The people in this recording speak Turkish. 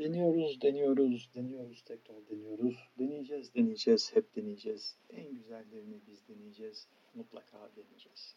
Deniyoruz, deniyoruz, deniyoruz, tekrar deniyoruz. Deneyeceğiz, deneyeceğiz, hep deneyeceğiz. En güzellerini biz deneyeceğiz. Mutlaka deneyeceğiz.